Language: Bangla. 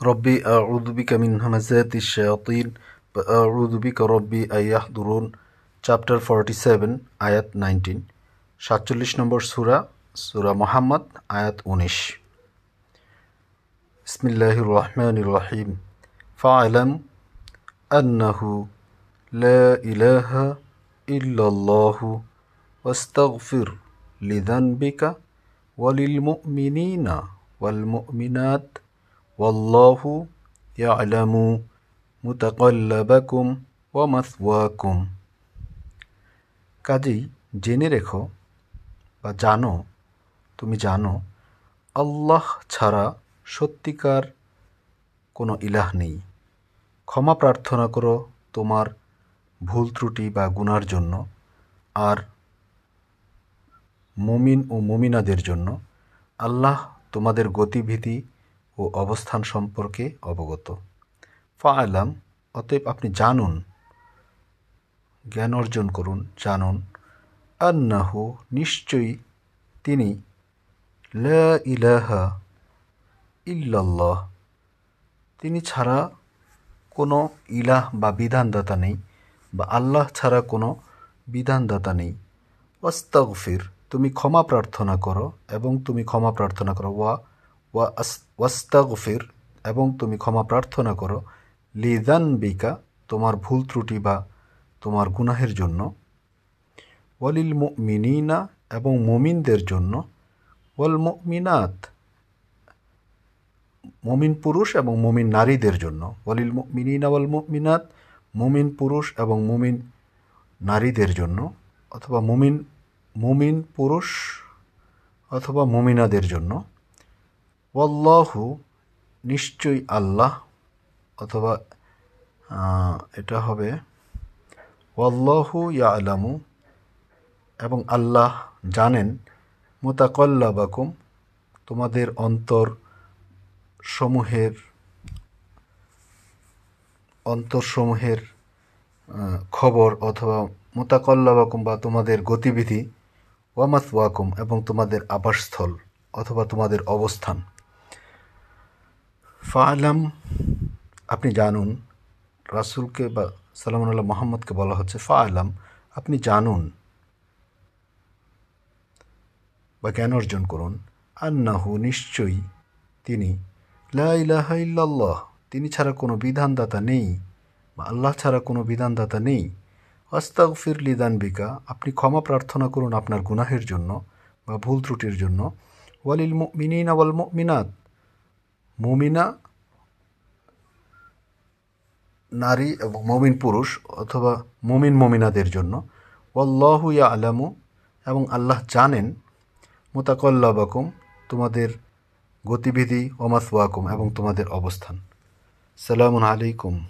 ربي أعوذ بك من همزات الشياطين وأعوذ بك ربي أن يحضرون চ্যাপ্টার ফর্টি সেভেন আয়াত নাইনটিন সাতচল্লিশ নম্বর সুরা সুরা মোহাম্মদ আয়াত উনিশ বিসমিল্লাহ রহমান রহিম ফালাম আন্নাহু লা ইলাহা ইল্লাল্লাহু واستغفر لذنبك وللمؤمنين والمؤمنات ওয়াল্লাহু ইয়ালামু মুতাকল্লাবাকুম ও মাসওয়াকুম কাজেই জেনে রেখো বা জানো, তুমি জানো, আল্লাহ ছাড়া সত্যিকার কোনো ইলাহ নেই। ক্ষমা প্রার্থনা করো তোমার ভুল ত্রুটি বা গুনার জন্য আর মুমিন ও মুমিনাদের জন্য। আল্লাহ তোমাদের গতিবিধি ও অবস্থান সম্পর্কে অবগত। ফা আলাম অতএব আপনি জানুন, জ্ঞান অর্জন করুন, জানুন, আন্নাহু, নিশ্চয়ই তিনি লা ইলাহা ইল্লাল্লাহ। তিনি ছাড়া কোনো ইলাহ বা বিধানদাতা নেই বা আল্লাহ ছাড়া কোনো বিধানদাতা নেই। ওয়াস্তাগফির, তুমি ক্ষমা প্রার্থনা করো এবং তুমি ক্ষমা প্রার্থনা করো। ওয়া ওয়া ওয়াস্তাগফির, এবং তুমি ক্ষমা প্রার্থনা করো লিদান বিকা তোমার ভুল ত্রুটি বা তোমার গুনাহের জন্য, ওয়ালিল মিনিনা এবং মমিনদের জন্য, ওয়াল মিনাত মমিন পুরুষ এবং মমিন নারীদের জন্য, ওয়ালিল মিনিনা ওয়াল মিনাত মুমিন পুরুষ এবং মুমিন নারীদের জন্য, অথবা মুমিন মুমিন পুরুষ অথবা মুমিনাদের জন্য। ওয়াল্লাহু, নিশ্চয়ই আল্লাহ, অথবা এটা হবে ওয়াল্লাহু ইয়া আলামু এবং আল্লাহ জানেন, মোতাকল্লাবাকুম, তোমাদের অন্তর সমূহের অন্তরসমূহের খবর অথবা মোতাকল্লাবাকুম বা তোমাদের গতিবিধি ওয়ামাত ওয়াকুম এবং তোমাদের আবাসস্থল অথবা তোমাদের অবস্থান। ফালাম, আপনি জানুন, রাসুলকে বা সালামুল্লাহ মোহাম্মদকে বলা হচ্ছে ফা আলাম আপনি জানুন বা জ্ঞান অর্জন করুন, আন্নাহু নিশ্চয়ই তিনি। লাহ তিনি ছাড়া কোনো বিধানদাতা নেই বা আল্লাহ ছাড়া কোনো বিধানদাতা নেই। অস্তাগফির লিদানবিকা আপনি ক্ষমা প্রার্থনা করুন আপনার গুনাহের জন্য বা ভুল ত্রুটির জন্য। ওয়ালিল মিনিনা ওয়াল মিনাত মুমিনা নারী এবং মমিন পুরুষ অথবা মমিন মমিনাদের জন্য। ওল্লাহু ইয়া আলামু এবং আল্লাহ জানেন, মোতাকল্লাবাকুম, তোমাদের গতিবিধি ওমাসওয়াকুম এবং তোমাদের অবস্থান। সালামুন আলাইকুম।